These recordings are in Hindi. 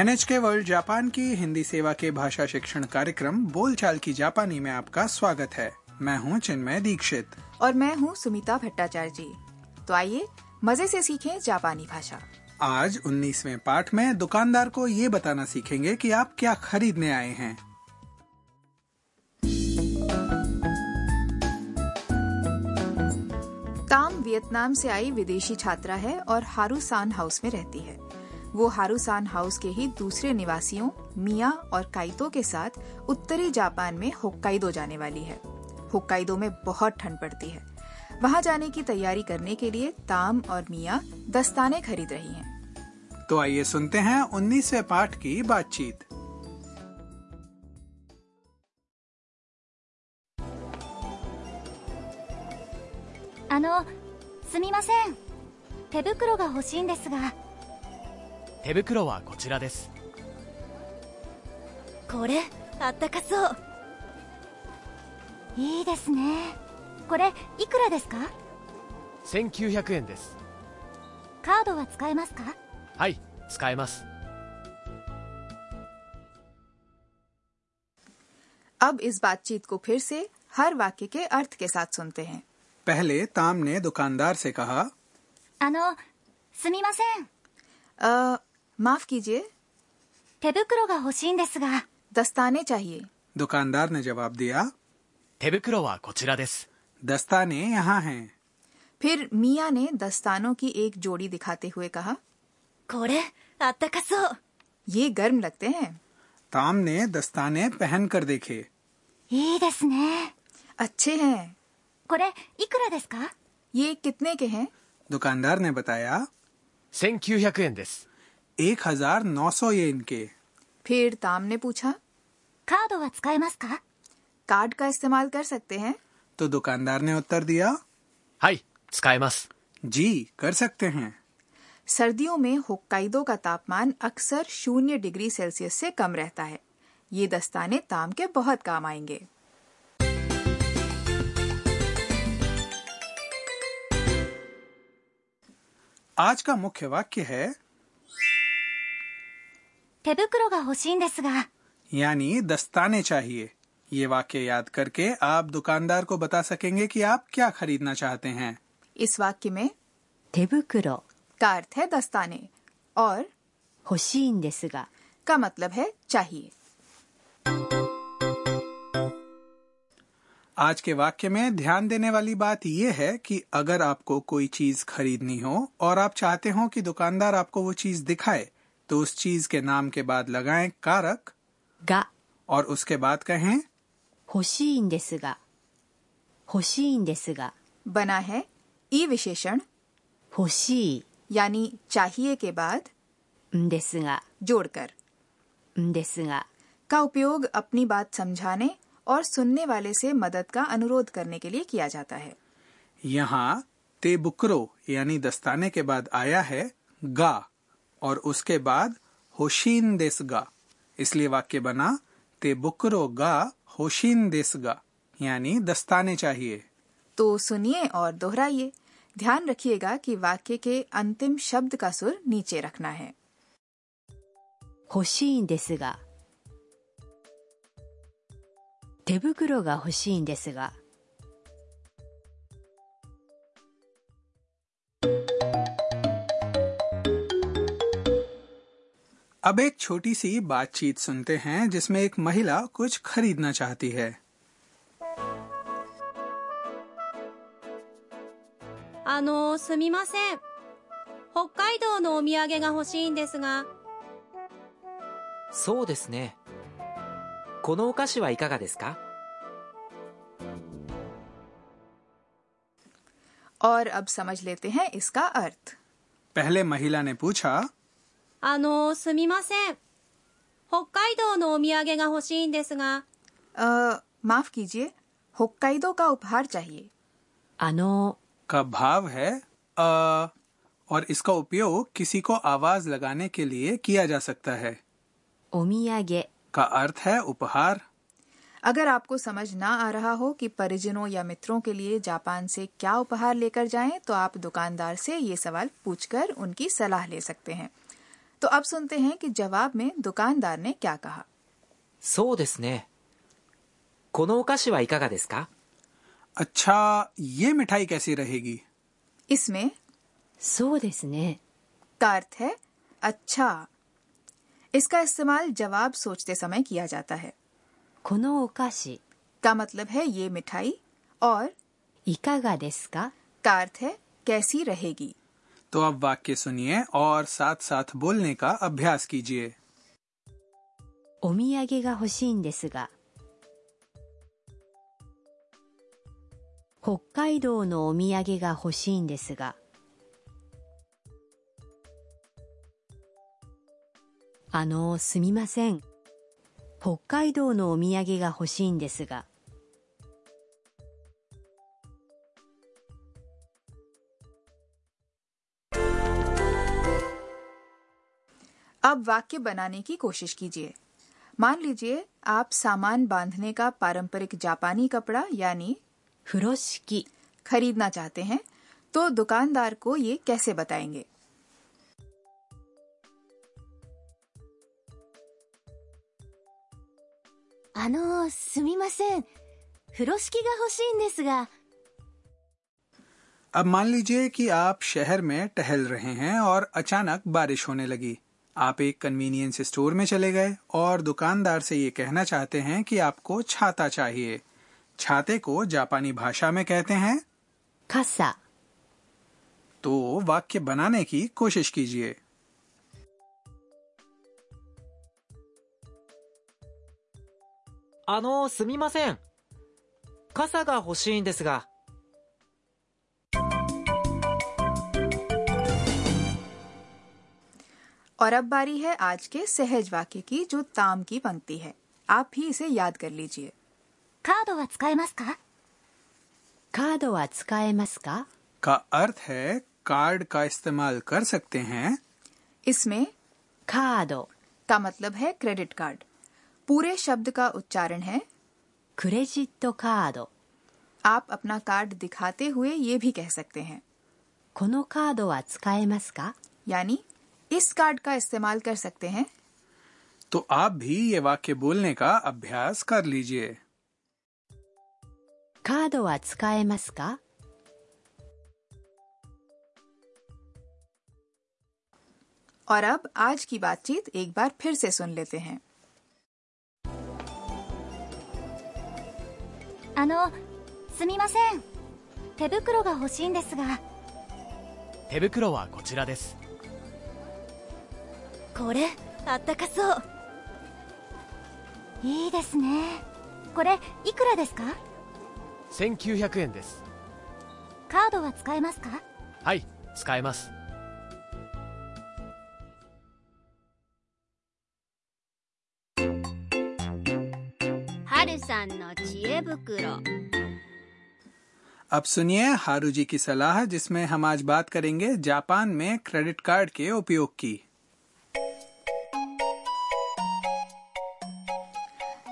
NHK वर्ल्ड जापान की हिंदी सेवा के भाषा शिक्षण कार्यक्रम बोलचाल की जापानी में आपका स्वागत है। मैं हूँ चिन्मय दीक्षित। और मैं हूँ सुमिता भट्टाचार्य। जी तो आइए मज़े से सीखें जापानी भाषा। आज 19वें पाठ में दुकानदार को ये बताना सीखेंगे कि आप क्या खरीदने आए हैं। ताम वियतनाम से आई विदेशी छात्रा है और हारूसान हाउस में रहती है। वो हारूसान हाउस के ही दूसरे निवासियों मिया और काइतो के साथ उत्तरी जापान में होक्काइदो जाने वाली है होक्काइदो में बहुत ठंड पड़ती है वहाँ जाने की तैयारी करने के लिए ताम और मिया दस्ताने खरीद रही हैं। तो आइए सुनते हैं 19वें पाठ की बातचीत あのすみません手袋が欲しいんですが 手袋はこちらですこれあったかそういいですねこれいくらですか1900円ですカードは使えますかはい使えます अब इस बातचीत को फिर से हर वाक्य के अर्थ के साथ सुनते हैं पहले ताम ने दुकानदार से कहा あのすみません अ, माफ कीजिए 手袋が欲しいんですが दस्ताने चाहिए दुकानदार ने जवाब दिया 手袋はこちらです दस्ताने यहाँ हैं फिर मिया ने दस्तानों की एक जोड़ी दिखाते हुए कहा これあったかそう ये गर्म लगते हैं ताम ने दस्ताने पहन कर देखे いいですね अच्छे हैं これいくらですか ये कितने के हैं दुकानदार ने बताया 1900円です एक हज़ार नौ सौ ये इनके। फिर ताम ने पूछा कार्ड कार्ड का इस्तेमाल कर सकते हैं? तो दुकानदार ने उत्तर दिया हाय जी कर सकते हैं। सर्दियों में होक्काइडो का तापमान अक्सर शून्य डिग्री सेल्सियस से कम रहता है। ये दस्ताने ताम के बहुत काम आएँगे। आज का मुख्य वाक्य है 手袋が欲しいんですが यानी दस्ताने चाहिए ये वाक्य याद करके आप दुकानदार को बता सकेंगे कि आप क्या खरीदना चाहते हैं इस वाक्य में 手袋 का अर्थ है दस्ताने और 欲しいんですが का मतलब है चाहिए आज के वाक्य में ध्यान देने वाली बात यह है कि अगर आपको कोई चीज खरीदनी हो और आप चाहते हो कि दुकानदार आपको वो चीज दिखाए तो उस चीज के नाम के बाद लगाएं कारक が और उसके बाद कहें 欲しいんですが欲しいんですが बना है ई विशेषण 欲し यानी चाहिए के बाद いんですが जोड़कर んですが का उपयोग अपनी बात समझाने और सुनने वाले से मदद का अनुरोध करने के लिए किया जाता है यहाँ ते बुकरो यानी दस्ताने के बाद आया है गा और उसके बाद होशीन देस गा इसलिए वाक्य बना ते बुकरो गा होशीन देस गा यानी दस्ताने चाहिए तो सुनिए और दोहराइए ध्यान रखिएगा कि वाक्य के अंतिम शब्द का सुर नीचे रखना है 欲しいんですが手袋が欲しいんですが अब एक छोटी सी बातचीत सुनते हैं जिसमें एक महिला कुछ खरीदना चाहती है あのすみません北海道のお土産が欲しいんですがそうですねこのお菓子はいかがですか और अब समझ लेते हैं इसका अर्थ पहले महिला ने पूछा あのすみません北海道のお土産が欲しいんですが अ, माफ कीजिए होक्काइदो का उपहार चाहिए あの का भाव है अ और इसका उपयोग किसी को आवाज लगाने के लिए किया जा सकता है お土産 का अर्थ है उपहार अगर आपको समझ ना आ रहा हो कि परिजनों या मित्रों के लिए जापान से क्या उपहार लेकर जाएं, तो आप दुकानदार से ये सवाल पूछकर उनकी सलाह ले सकते हैं तो अब सुनते हैं कि जवाब में दुकानदार ने क्या कहा そうですね。このお菓子はいかがですか अच्छा ये मिठाई कैसी रहेगी इसमें そうですね。 का अर्थ है अच्छा इसका इस्तेमाल जवाब सोचते समय किया जाता है このお菓子、 का मतलब है ये मिठाई और いかがですか का अर्थ है कैसी रहेगी तो अब वाक्य सुनिए और साथ साथ बोलने का अभ्यास कीजिए お土産が欲しいんですが。北海道のお土産が欲しいんですが。あの、すみません。北海道のお土産が欲しいんですが。 अब वाक्य बनाने की कोशिश कीजिए। मान लीजिए आप सामान बांधने का पारंपरिक जापानी कपड़ा यानी फुरोशिकी खरीदना चाहते हैं तो दुकानदार को ये कैसे बताएँगे? अब मान लीजिए कि आप शहर में टहल रहे हैं और अचानक बारिश होने लगी। आप एक कन्वीनियंस स्टोर में चले गए और दुकानदार से ये कहना चाहते हैं कि आपको छाता चाहिए छाते को जापानी भाषा में कहते हैं 傘、 तो वाक्य बनाने की कोशिश कीजिए あの、すみません。傘が欲しいんですが。 और अब बारी है आज के सहज वाक्य की जो ताम की पंक्ति है आप भी इसे याद कर लीजिए カードは使えますかカードは使えますか का अर्थ है कार्ड का इस्तेमाल कर सकते हैं इसमें カード、 का मतलब है क्रेडिट कार्ड पूरे शब्द का उच्चारण है クレジットカード。 आप अपना कार्ड दिखाते हुए ये भी कह सकते हैं このカードは使えますか यानी इस कार्ड का इस्तेमाल कर सकते हैं तो आप भी ये वाक्य बोलने का अभ्यास कर लीजिए カードは使えますか और अब आज की बातचीत एक बार फिर से सुन लेते हैं あのすみません手袋が欲しいんですが手袋はこちらです これあったかそういいですねこれいくらですか1900円ですカードは使えますかはい使えます春さんの知恵袋 अब सुनिए हारू जी की सलाह जिसमें हम आज बात करेंगे जापान में क्रेडिट कार्ड के उपयोग की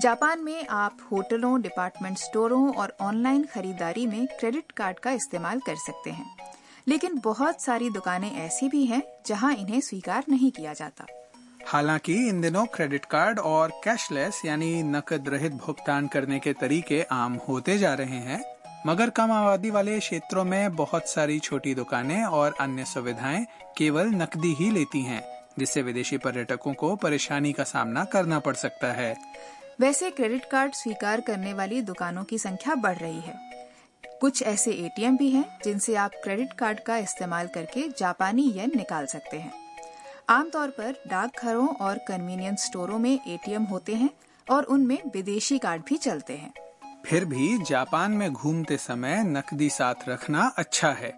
जापान में आप होटलों डिपार्टमेंट स्टोरों और ऑनलाइन खरीदारी में क्रेडिट कार्ड का इस्तेमाल कर सकते हैं। लेकिन बहुत सारी दुकानें ऐसी भी हैं जहाँ इन्हें स्वीकार नहीं किया जाता। हालाँकि इन दिनों क्रेडिट कार्ड और कैशलेस यानी नकद रहित भुगतान करने के तरीके आम होते जा रहे हैं, मगर कम आबादी वाले क्षेत्रों में बहुत सारी छोटी दुकानें और अन्य सुविधाएँ केवल नकदी ही लेती हैं, जिससे विदेशी पर्यटकों को परेशानी का सामना करना पड़ सकता है। वैसे क्रेडिट कार्ड स्वीकार करने वाली दुकानों की संख्या बढ़ रही है। कुछ ऐसे एटीएम भी हैं जिनसे आप क्रेडिट कार्ड का इस्तेमाल करके जापानी येन निकाल सकते हैं। आमतौर पर डाकघरों और कन्वीनियंस स्टोरों में एटीएम होते हैं और उनमें विदेशी कार्ड भी चलते हैं। फिर भी जापान में घूमते समय नकदी साथ रखना अच्छा है।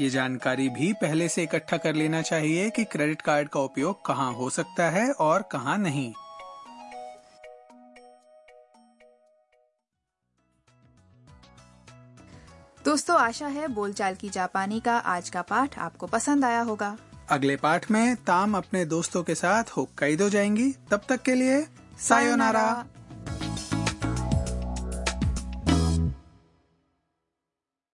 ये जानकारी भी पहले से इकट्ठा कर लेना चाहिए कि क्रेडिट कार्ड का उपयोग कहाँ हो सकता है और कहाँ नहीं। दोस्तों, आशा है बोलचाल की जापानी का आज का पाठ आपको पसंद आया होगा। अगले पाठ में ताम अपने दोस्तों के साथ होक्काइदो जाएँगी। तब तक के लिए, सायोनारा।